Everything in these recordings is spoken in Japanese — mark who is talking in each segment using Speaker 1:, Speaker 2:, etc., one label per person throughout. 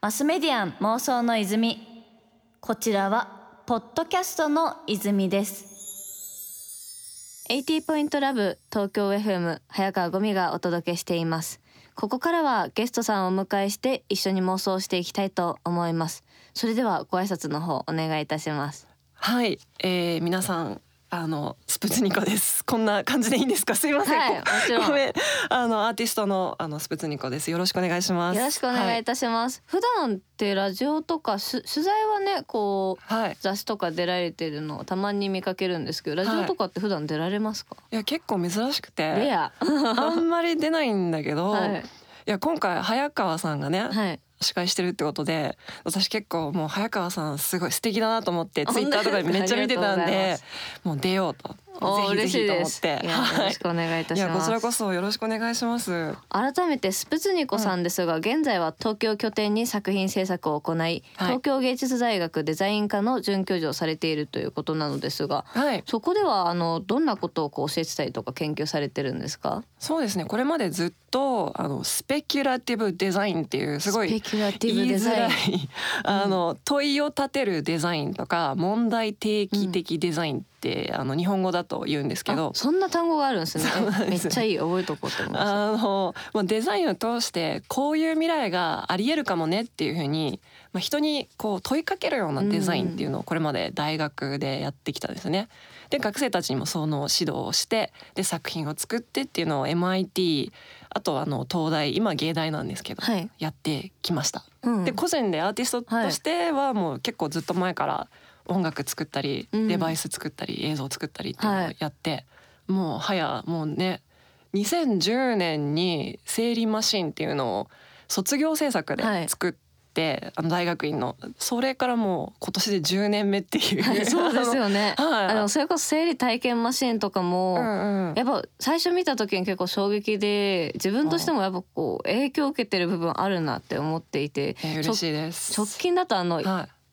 Speaker 1: マスメディアン妄想の泉。こちらはポッドキャストの泉です。80ポイントラブ東京 FM 早川ゴミがお届けしています。ここからはゲストさんをお迎えして一緒に妄想していきたいと思います。それではご挨拶の方お願いいたします。
Speaker 2: はい、えー、皆さんあのスプツニコです。こんな感じでいいんですか？すいません。
Speaker 1: はい
Speaker 2: ごめん。あのアーティストのあのスプツニコです。よろしくお願いします。
Speaker 1: よろしくお願いいたします、普段ってラジオとかし取材はねこう
Speaker 2: はい。はい。
Speaker 1: 雑誌とか出られてるのをたまに見かけるんですけどラジオとかって普段出られますか、
Speaker 2: いや結構珍しくて、
Speaker 1: レア
Speaker 2: あんまり出ないんだけど、
Speaker 1: はいい
Speaker 2: や今回早川さんがね、
Speaker 1: はい
Speaker 2: 司会してるってことで、私結構もう早川さんすごい素敵だなと思ってツイッターとかでめっちゃ見てたんで
Speaker 1: ま、
Speaker 2: もう出ようと。ぜひぜひと思って。
Speaker 1: よろしくお願いいたします。
Speaker 2: こちらこそよろしくお願いします。
Speaker 1: 改めてスプツニコさんですが、現在は東京拠点に作品制作を行い、東京芸術大学デザイン科の准教授をされているということなのですが
Speaker 2: はい。
Speaker 1: そこではあのどんなことをこう教えてたりとか研究されてるんですか？
Speaker 2: そうですね。これまでずっとあのスペキュラティブデザインっていうすごい言い
Speaker 1: デザイン。
Speaker 2: づらいあの問いを立てるデザインとか問題提起的デザインって、あの日本語だと言うんですけど
Speaker 1: あ。そんな単語があるんですねめっちゃいい覚えとこうと思いま
Speaker 2: あのまあ、デザインを通してこういう未来がありえるかもねっていうふうに、まあ、人にこう問いかけるようなデザインっていうのをこれまで大学でやってきたんですね。で学生たちにもその指導をしてで作品を作ってっていうのを MIT あとあの東大今芸大なんですけど、
Speaker 1: はい
Speaker 2: やってきました。
Speaker 1: うん
Speaker 2: で個人でアーティストとしてはもう結構ずっと前から音楽作ったり、
Speaker 1: うん。
Speaker 2: デバイス作ったり映像作ったりっていうのをやって、もう早もうね2010年に「生理マシン」っていうのを卒業制作で
Speaker 1: はい。
Speaker 2: 作って、あの大学院の。それからもう今年で10年目っていう、
Speaker 1: はい。そうですよね。
Speaker 2: あ のはい。
Speaker 1: あのそれこそ生理体験マシンとかも、
Speaker 2: うんうん。
Speaker 1: やっぱ最初見た時に結構衝撃で自分としてもやっぱこう影響を受けてる部分あるなって思っていて、
Speaker 2: えー嬉しいです。
Speaker 1: 直近だとあの
Speaker 2: はい、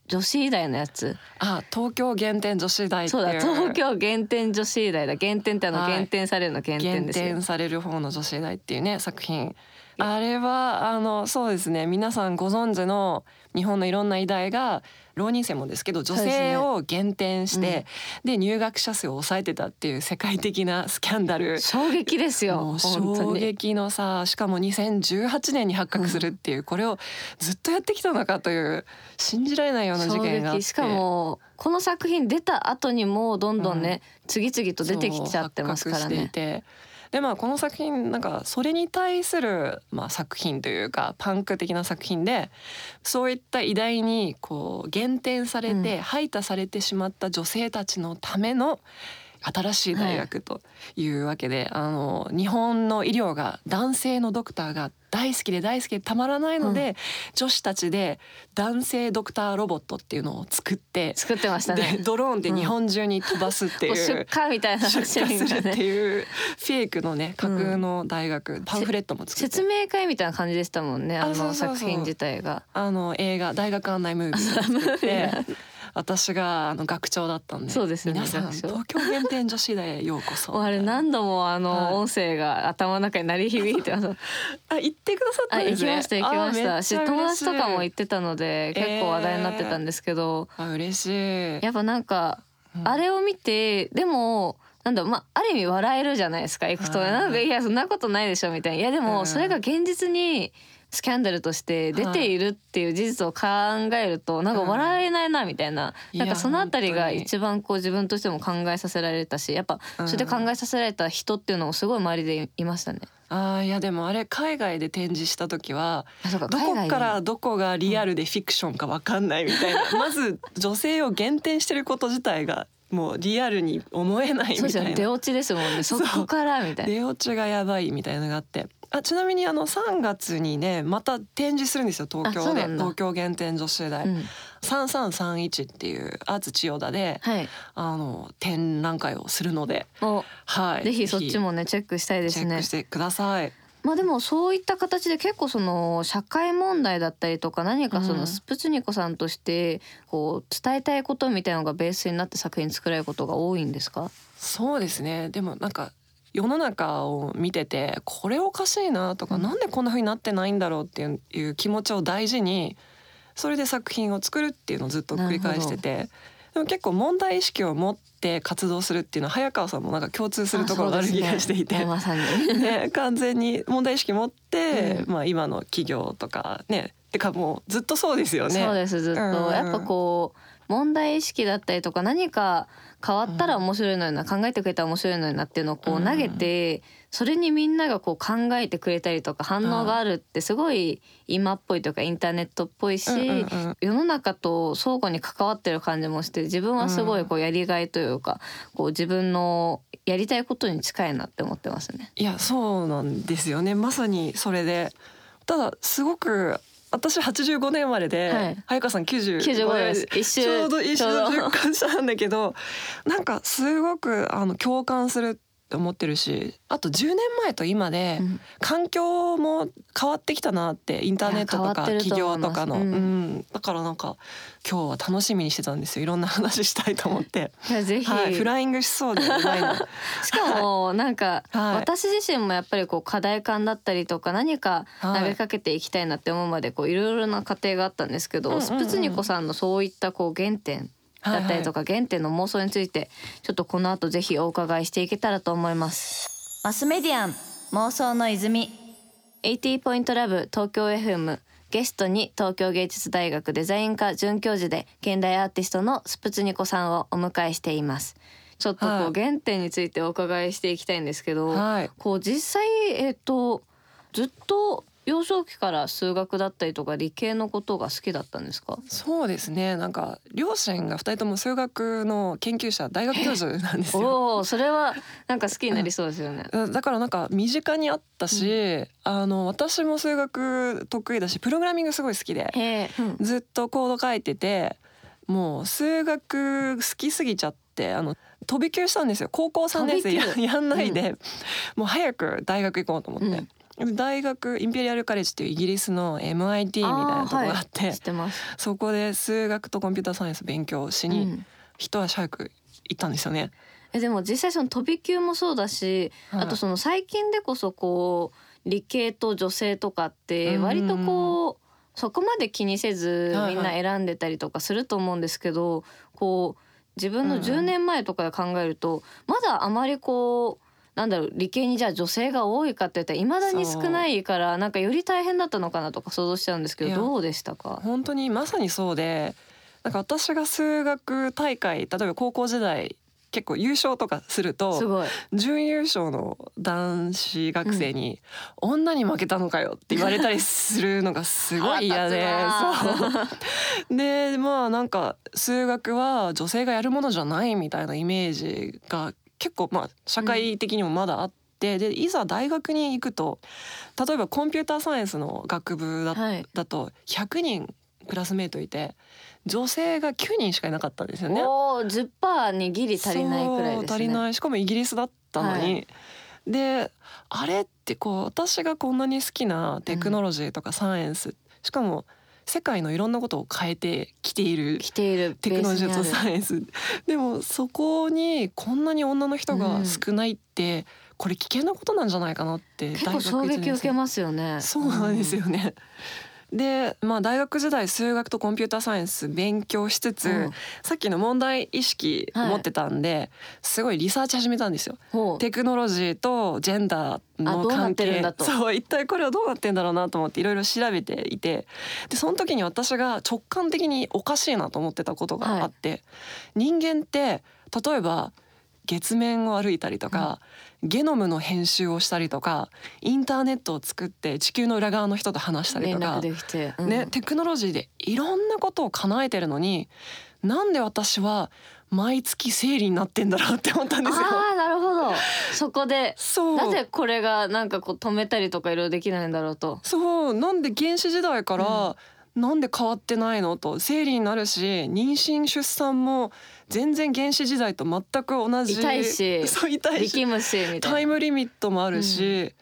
Speaker 1: 女子医大のやつ、
Speaker 2: あ東京限定女子大
Speaker 1: そうだ東京減点女子医大だ。減点ってあの
Speaker 2: はい。
Speaker 1: 減点されるの減点
Speaker 2: 減
Speaker 1: ですよ。
Speaker 2: 点される方の女子大っていうね作品あれはあのそうですね。皆さんご存知の日本のいろんな医大が浪人生もですけど女性を減点してで,、入学者数を抑えてたっていう世界的なスキャンダル。
Speaker 1: 衝撃ですよ。
Speaker 2: 衝撃のさしかも2018年に発覚するっていう、これをずっとやってきたのかという信じられないような事
Speaker 1: 衝
Speaker 2: 件が
Speaker 1: しかもこの作品出た後にもどんどんね、次々と出てきちゃってますからね。
Speaker 2: していてでまあこの作品なんかそれに対する、まあ、作品というかパンク的な作品でそういった偉大にこう減点されて、
Speaker 1: うん。
Speaker 2: 排他されてしまった女性たちのための新しい大学というわけで、あの日本の医療が男性のドクターが大好きで大好きでたまらないので、女子たちで男性ドクターロボットっていうのを作って
Speaker 1: 作ってました
Speaker 2: で
Speaker 1: ね。
Speaker 2: ドローンで日本中に飛ばすっていう、
Speaker 1: こう出荷みたいな
Speaker 2: 出荷
Speaker 1: シーン
Speaker 2: するって。いうフェイクのね架空の大学、パンフレットも作って。
Speaker 1: 説明会みたいな感じでしたもんねあの作品自体が。
Speaker 2: あの映画大学案内ムービーを作って 私があの学長だったんで
Speaker 1: そうですよね
Speaker 2: 皆さん東京限定女子大へようこそ。
Speaker 1: あれ何度もあ
Speaker 2: はい。
Speaker 1: の音声が頭の中に鳴り響いてます。
Speaker 2: あ行ってくださった
Speaker 1: あ
Speaker 2: んですね。
Speaker 1: 行きました行きました。し友達とかも行ってたので結構話題になってたんですけど、
Speaker 2: あ嬉しい。
Speaker 1: やっぱなんか
Speaker 2: うん。
Speaker 1: あれを見てでもなんだまあある意味笑えるじゃないですか行くと
Speaker 2: はい
Speaker 1: なんかいやそんなことないでしょみたいな。いやで
Speaker 2: うん
Speaker 1: もそれが現実にスキャンダルとして出ているっていう事実を考えるとなんか笑えないなみたいな、
Speaker 2: うん。
Speaker 1: なんかそのあたりが一番こう自分としても考えさせられたしやっぱそれで考えさせられた人っていうのもすごい周りでいましたね。
Speaker 2: あーいやでもあれ海外で展示した時はどこからどこがリアルでフィクションかわかんないみたいな、まず女性を減点してること自体がもうリアルに思えないみ
Speaker 1: そうですよね
Speaker 2: たいな
Speaker 1: 出落ちですもんね。そこからみたいな。
Speaker 2: 出落ちがやばいみたいなのがあってあちなみにあの3月にねまた展示するんですよ東京で。
Speaker 1: あそうなんだ。
Speaker 2: 東京限定女子大、
Speaker 1: うん。
Speaker 2: 3331っていうアーツ千代田で
Speaker 1: はい、
Speaker 2: あの展覧会をするので、
Speaker 1: も
Speaker 2: はい、
Speaker 1: うぜひ。そっちもねチェックしたいですね。
Speaker 2: チェック。してください。
Speaker 1: まあでもそういった形で結構その社会問題だったりとか何かそうの
Speaker 2: ん。
Speaker 1: スプツニコさんとしてこう伝えたいことみたいなのがベースになって作品作られることが多いんですか？
Speaker 2: そうですね。でもなんか世の中を見ててこれおかしいなとか、
Speaker 1: うん。
Speaker 2: なんでこんな風になってないんだろうっていう気持ちを大事にそれで作品を作るっていうのをずっと繰り返しててでも結構問題意識を持って活動するっていうのは早川さんもなんか共通するところがある気がしていて。
Speaker 1: ねまさに。
Speaker 2: ね、完全に問題意識持って、
Speaker 1: うん。
Speaker 2: まあ今の企業とかねてかもうずっとそうですよね。
Speaker 1: そうですずっと、
Speaker 2: うん。
Speaker 1: やっぱこう問題意識だったりとか何か変わったら面白いのにな、考えてくれたら面白いのになっていうのをこ
Speaker 2: う
Speaker 1: うん。投げて、それにみんながこう考えてくれたりとか反応があるってすごい今っぽいというかインターネットっぽいし、世の中と相互に関わってる感じもして自分はすごいこうやりがいというか、こう自分のやりたいことに近いなって思ってますね。
Speaker 2: いやそうなんですよね。まさにそれで。ただすごく私85年生まれで、
Speaker 1: はい。
Speaker 2: 早川さん95
Speaker 1: 95
Speaker 2: 年
Speaker 1: です。
Speaker 2: ちょうど一周
Speaker 1: ちょうど。
Speaker 2: 10回したなんだけどなんかすごくあの共感する思ってるしあと10年前と今で
Speaker 1: うん。
Speaker 2: 環境も変わってきたなってインターネットとか企業とかの、
Speaker 1: う
Speaker 2: うん。んだからなんか今日は楽しみにしてたんですよ。いろんな話したいと思って、
Speaker 1: いやぜひ、
Speaker 2: はい、フライングしそうでないの。
Speaker 1: しかもなんか、
Speaker 2: はい。
Speaker 1: 私自身もやっぱりこう課題感だったりとか何か投げかけていきたいなって思うまでこういろいろな過程があったんですけど、
Speaker 2: うんうんうん。
Speaker 1: スプツニコさんのそういったこう原点だったりとか、原点の妄想についてちょっとこの後ぜひお伺いしていけたらと思います。マスメディアン妄想の泉80ポイントラブ東京 FM ゲストに東京芸術大学デザイン科准教授で現代アーティストのスプツニコさんをお迎えしています。ちょっとこう
Speaker 2: はい
Speaker 1: 原点についてお伺いしていきたいんですけど、
Speaker 2: はい
Speaker 1: こう実際えっ、とずっと幼少期から数学だったりとか理系のことが好きだったんですか？
Speaker 2: そうですね。なんか両親が二人とも数学の研究者大学教授なんですよ。
Speaker 1: おお、それはなんか好きになりそうですよね。
Speaker 2: だだからなんか身近にあったし、あの私も数学得意だしプログラミングすごい好きで
Speaker 1: うん。
Speaker 2: ずっとコード書いててもう数学好きすぎちゃってあの飛び級したんですよ。高校3年生やんないで、もう早く大学行こうと思って。で大学インペリアルカレッジっていうイギリスの MIT みたいなとこがあって、
Speaker 1: 知ってます。
Speaker 2: そこで数学とコンピューターサイエンス勉強しに
Speaker 1: うん。
Speaker 2: 一足早く行ったんですよね。
Speaker 1: えでも実際その飛び級もそうだし、
Speaker 2: はい。
Speaker 1: あとその最近でこそこう理系と女性とかって割とこうそこまで気にせず
Speaker 2: はいはい。
Speaker 1: みんな選んでたりとかすると思うんですけど、こう自分の
Speaker 2: うんうん。
Speaker 1: 10年前とかで考えるとまだあまりこうなんだろう理系にじゃあ女性が多いかって言ったらいまだに少ないからなんかより大変だったのかなとか想像しちゃうんですけどどうでしたか？
Speaker 2: 本当にまさにそうでなんか私が数学大会例えば高校時代結構優勝とかする
Speaker 1: す
Speaker 2: と
Speaker 1: ごい。
Speaker 2: 準優勝の男子学生に「女に負けたのかよ」って言われたりするのがすごい嫌で そう。でまあなんか数学は女性がやるものじゃないみたいなイメージが結構まあ社会的にもまだあって、でいざ大学に行くと例えばコンピューターサイエンスの学部だ
Speaker 1: はい。
Speaker 2: だと100人クラスメートいて女性が9人しかいなかったんですよね。
Speaker 1: おお10%にギリ足りないくらいですね。
Speaker 2: 足りない。しかもイギリスだったのに、
Speaker 1: は
Speaker 2: であれってこう私がこんなに好きなテクノロジーとかサイエンス、しかも世界のいろんなことを変えてきている
Speaker 1: 来ている
Speaker 2: テクノロジーとサイエンス。でもそこにこんなに女の人が少ないって、これ危険なことなんじゃないかなって
Speaker 1: 結構衝撃受けますよね。
Speaker 2: そうなんですよね。で、まあ、大学時代数学とコンピューターサイエンス勉強しつつ、
Speaker 1: うん。
Speaker 2: さっきの問題意識を持ってたんで、すごいリサーチ始めたんですよ。テクノロジーとジェンダーの関係。そう一体これはどうなってんだろうなと思っていろいろ調べていてでその時に私が直感的におかしいなと思ってたことがあって、人間って例えば月面を歩いたりとか、ゲノムの編集をしたりとかインターネットを作って地球の裏側の人と話したりとか
Speaker 1: うん。
Speaker 2: ね、テクノロジーでいろんなことを叶えてるのになんで私は毎月生理になってんだろうって思ったんですよ。
Speaker 1: ああなるほど。そこで
Speaker 2: そう。
Speaker 1: なぜこれがなんかこう止めたりとかいろいろできないんだろうと。
Speaker 2: そう。なんで原始時代から、なんで変わってないの？と。生理になるし妊娠出産も全然原始時代と全く同じ。
Speaker 1: 痛いし
Speaker 2: そう痛いし。
Speaker 1: 力むしみたいな。
Speaker 2: タイムリミットもあるし、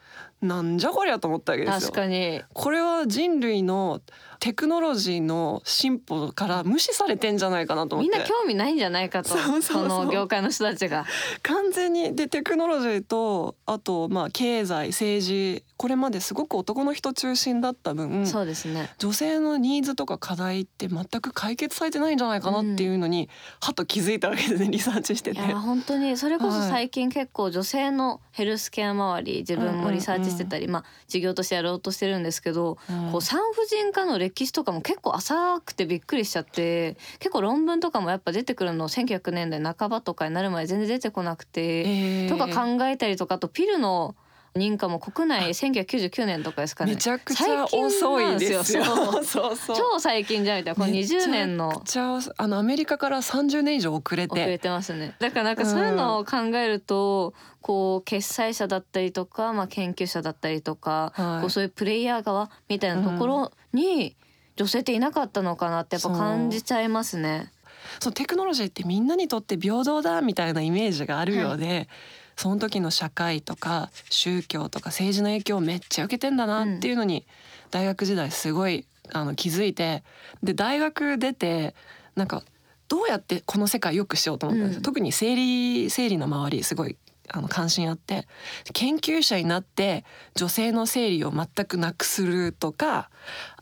Speaker 2: なんじゃこりゃと思ったわけですよ。
Speaker 1: 確。かに。
Speaker 2: これは人類のテクノロジーの進歩から無視されてんじゃないかなと思って。
Speaker 1: みんな興味ないんじゃないかと
Speaker 2: そ
Speaker 1: の業界の人たちが。
Speaker 2: 完全にでテクノロジーとあとまあ経済政治これまですごく男の人中心だった分
Speaker 1: そうですね。
Speaker 2: 女性のニーズとか課題って全く解決されてないんじゃないかなっていうのに、はっと気づいたわけですねリサーチしてて。
Speaker 1: いや本当にそれこそ
Speaker 2: はい。
Speaker 1: 最近結構女性のヘルスケア周り自分もリサーチしてたり、まあ事業としてやろうとしてるんですけど、
Speaker 2: うん。
Speaker 1: こう産婦人科の歴史とかも結構浅くてびっくりしちゃって結構論文とかもやっぱ出てくるの1900年代半ばとかになるまで全然出てこなくて、
Speaker 2: えー。
Speaker 1: とか考えたりとかあとピルの認可も国内1999年とかですかね。
Speaker 2: めちゃくちゃ遅いですよ。
Speaker 1: 最近なんですよ。
Speaker 2: そうそう。
Speaker 1: 超最近じゃんみたいなこの20年の
Speaker 2: めちゃくちゃあのアメリカから30年以上遅れ
Speaker 1: 遅れ
Speaker 2: て。
Speaker 1: てますね。だからなんかそういうのを考えると、こう決裁者だったりとか、まあ、研究者だったりとか、
Speaker 2: はい。
Speaker 1: こうそういうプレイヤー側みたいなところに女性っていなかったのかなってやっぱ感じちゃいますね。
Speaker 2: そうテクノロジーってみんなにとって平等だみたいなイメージがあるようで、その時の社会とか宗教とか政治の影響をめっちゃ受けてんだなっていうのに大学時代すごいあの気づいてで大学出てなんかどうやってこの世界良くしようと思ったんですよ、
Speaker 1: うん。
Speaker 2: 特に生理生理の周りすごいあの関心あって研究者になって女性の生理を全くなくするとか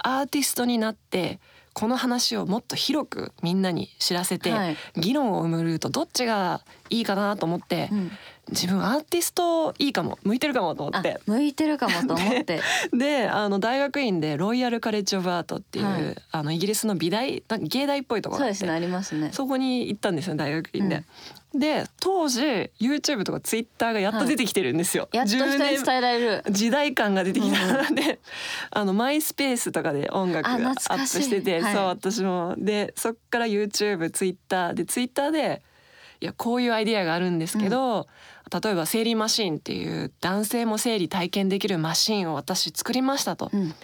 Speaker 2: アーティストになってこの話をもっと広くみんなに知らせて、
Speaker 1: はい。
Speaker 2: 議論を生むルートどっちがいいかなと思って、
Speaker 1: うん。
Speaker 2: 自分アーティストいいかも向いてるかもと思
Speaker 1: あ
Speaker 2: って。
Speaker 1: 向いてるかもと思って。
Speaker 2: であの大学院でロイヤル・カレッジ・オブ・アートっていう、
Speaker 1: はい。
Speaker 2: あのイギリスの美大芸大っぽいところ
Speaker 1: そうですねありますね。
Speaker 2: そこに行ったんですよ大学院で。で当時 YouTube とか Twitter がやっと出てきてるんですよ。
Speaker 1: やっと人に
Speaker 2: 10年
Speaker 1: 伝えられる。
Speaker 2: 時代感が出てきたので、あのマイスペースとかで音楽
Speaker 1: あ
Speaker 2: アップしてて、
Speaker 1: はい。
Speaker 2: そう私も。でそっから YouTube、Twitter で Twitter でいやこういうアイディアがあるんですけど、例えば生理マシーンっていう男性も生理体験できるマシーンを私作りましたと。
Speaker 1: うん。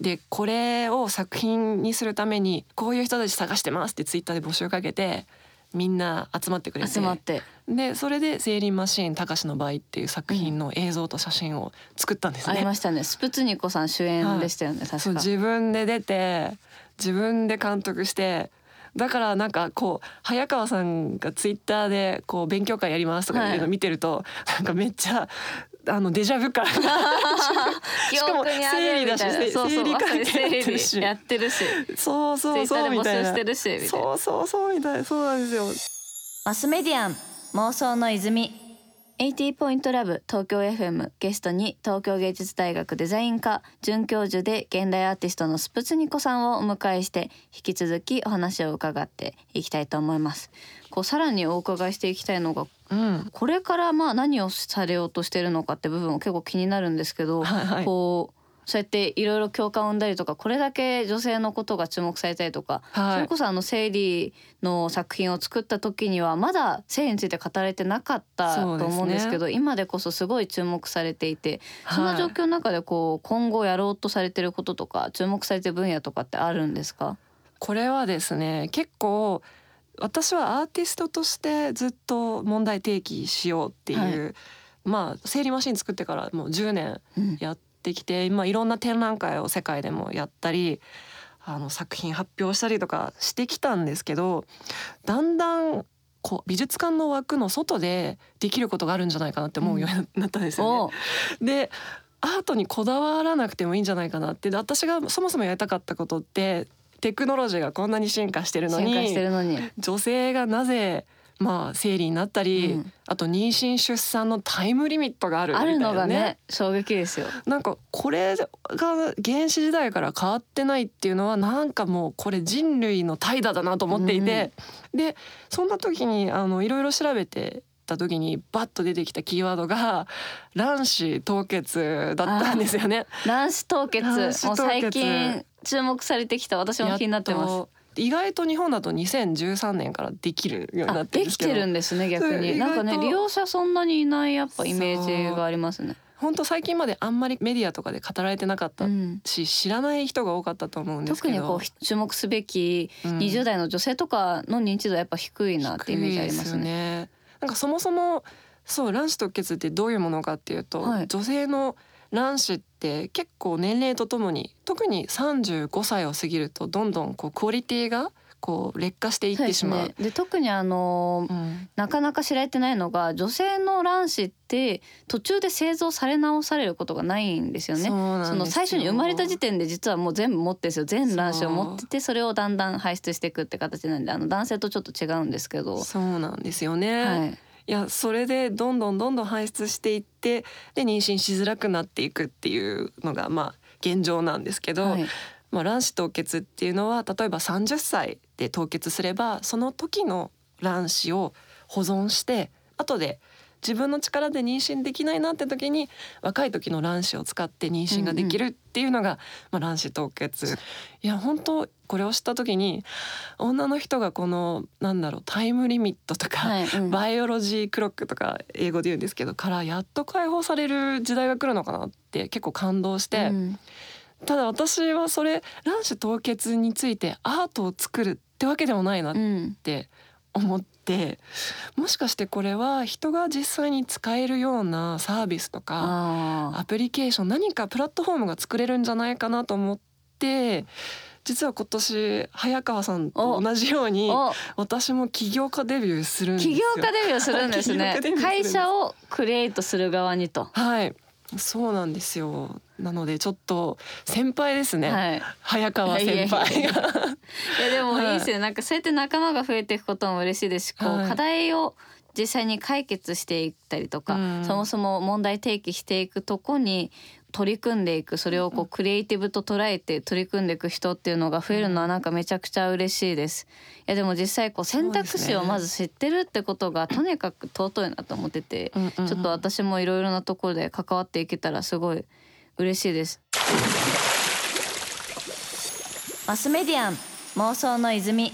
Speaker 2: でこれを作品にするためにこういう人たち探してますってツイッターで募集かけてみんな集まってくれて
Speaker 1: 集まって
Speaker 2: でそれで「セーリンマシーンたかしの場合」っていう作品の映像と写真を作ったんですね。
Speaker 1: ありましたね。スプツニコさん主演でしたよね、
Speaker 2: そう
Speaker 1: 確か。
Speaker 2: 自分で出て自分で監督してだからなんかこう早川さんがツイッターでこう勉強会やりますとかいうの見てると、なんかめっちゃあのデジャブ感。
Speaker 1: 記
Speaker 2: しかも生理だし
Speaker 1: なそうそう
Speaker 2: 生理関係やってるし。
Speaker 1: 生理やってるし。
Speaker 2: そうそうそうみたいな。そうそうそうみたい。なそうなんですよ。
Speaker 1: マスメディアン妄想の泉80ポイントラブ東京 FM ゲストに東京芸術大学デザイン科准教授で現代アーティストのスプツニコさんをお迎えして引き続きお話を伺っていきたいと思います。こうさらにお伺いしていきたいのが
Speaker 2: うん。
Speaker 1: これからまあ何をされようとしてるのかって部分も結構気になるんですけど、
Speaker 2: はいはい。
Speaker 1: こうそうやっていろいろ共感を生んだりとかこれだけ女性のことが注目されたりとか、
Speaker 2: はい。
Speaker 1: それこそあの生理の作品を作った時にはまだ生理について語られてなかったと思うんですけど今でこそすごい注目されていてそんな状況の中でこう今後やろうとされてることとか注目されてる分野とかってあるんですか？
Speaker 2: これはですね結構私はアーティストとしてずっと問題提起しようっていう、まあ生理マシン作ってからもう10年
Speaker 1: うん。
Speaker 2: やってきて、まあ、いろんな展覧会を世界でもやったりあの作品発表したりとかしてきたんですけどだんだんこう美術館の枠の外でできることがあるんじゃないかなって思うようになったんですよね。
Speaker 1: お
Speaker 2: でアートにこだわらなくてもいいんじゃないかなってで私がそもそもやりたかったことってテクノロジーがこんなに進化してるのに。女性がなぜまあ生理になったり、
Speaker 1: うん
Speaker 2: あと妊娠出産のタイムリミットがあるみたいな
Speaker 1: あるのがね衝撃ですよ。
Speaker 2: なんかこれが原始時代から変わってないっていうのはなんかもうこれ人類の怠惰だなと思っていて、でそんな時にあのいろいろ調べてた時にバッと出てきたキーワードが 卵子凍結だったんですよね。
Speaker 1: 卵子凍結
Speaker 2: 卵子凍結
Speaker 1: もう最近注目されてきた私も気になってます。
Speaker 2: 意外と日本だと2013年からできるようにな
Speaker 1: あ
Speaker 2: ってで
Speaker 1: きてるんですね逆に。なんかね利用者そんなにいないやっぱイメージがありますね。
Speaker 2: 本当最近まであんまりメディアとかで語られてなかった
Speaker 1: うん
Speaker 2: し、知らない人が多かったと思うんですけど。
Speaker 1: 特にこう注目すべき
Speaker 2: うん
Speaker 1: 20代の女性とかの認知度はやっぱ低いなってイメージあります
Speaker 2: 低いですよ
Speaker 1: ね。
Speaker 2: なんかそもそもそう卵子凍結ってどういうものかっていうと、
Speaker 1: はい。
Speaker 2: 女性の卵子って結構年齢とともに特に35歳を過ぎるとどんどんこうクオリティがこう劣化していってしまう。
Speaker 1: で、ね、特にあの、うん、なかなか知られてないのが女性の卵子って途中で製造され直されることがないんですよね。その最初に生まれた時点で実はもう全部持ってですよ全卵子を持っててそれをだんだん排出していくって形なんであの男性とちょっと違うんですけど。
Speaker 2: そうなんですよね。はいいやそれでどんどんどんどん排出していってで妊娠しづらくなっていくっていうのがまあ現状なんですけど、はい、まあ、卵子凍結っていうのは例えば30歳で凍結すればその時の卵子を保存して後で自分の力で妊娠できないなって時に若い時の卵子を使って妊娠ができるっていうのが、うんうん、まあ、卵子凍結。いや本当これを知った時に女の人がこのなんだろうタイムリミットとか、はいうん、バイオロジークロックとか英語で言うんですけどからやっと解放される時代が来るのかなって結構感動して。うん。ただ私はそれ卵子凍結についてアートを作るってわけでもないなって思っってもしかしてこれは人が実際に使えるようなサービスとかアプリケーション何かプラットフォームが作れるんじゃないかなと思って実は今年早川さんと同じように私も起業家デビューするんです
Speaker 1: 起業家デビューするんですね。会社をクリエイトする側にと。
Speaker 2: はいそうなんですよ。なのでちょっと先輩ですね、はい、早川先輩
Speaker 1: いやでも いいですよ、なんかそうやって仲間が増えていくことも嬉しいですしこう、はい、課題を実際に解決していったりとか、うん、そもそも問題提起していくとこに取り組んでいくそれをこうクリエイティブと捉えて取り組んでいく人っていうのが増えるのはなんかめちゃくちゃ嬉しいです。いやでも実際こう選択肢をまず知ってるってことがとにかく尊いなと思ってて、ちょっと私もいろいろなところで関わっていけたらすごい嬉しいです。マスメディアン妄想の泉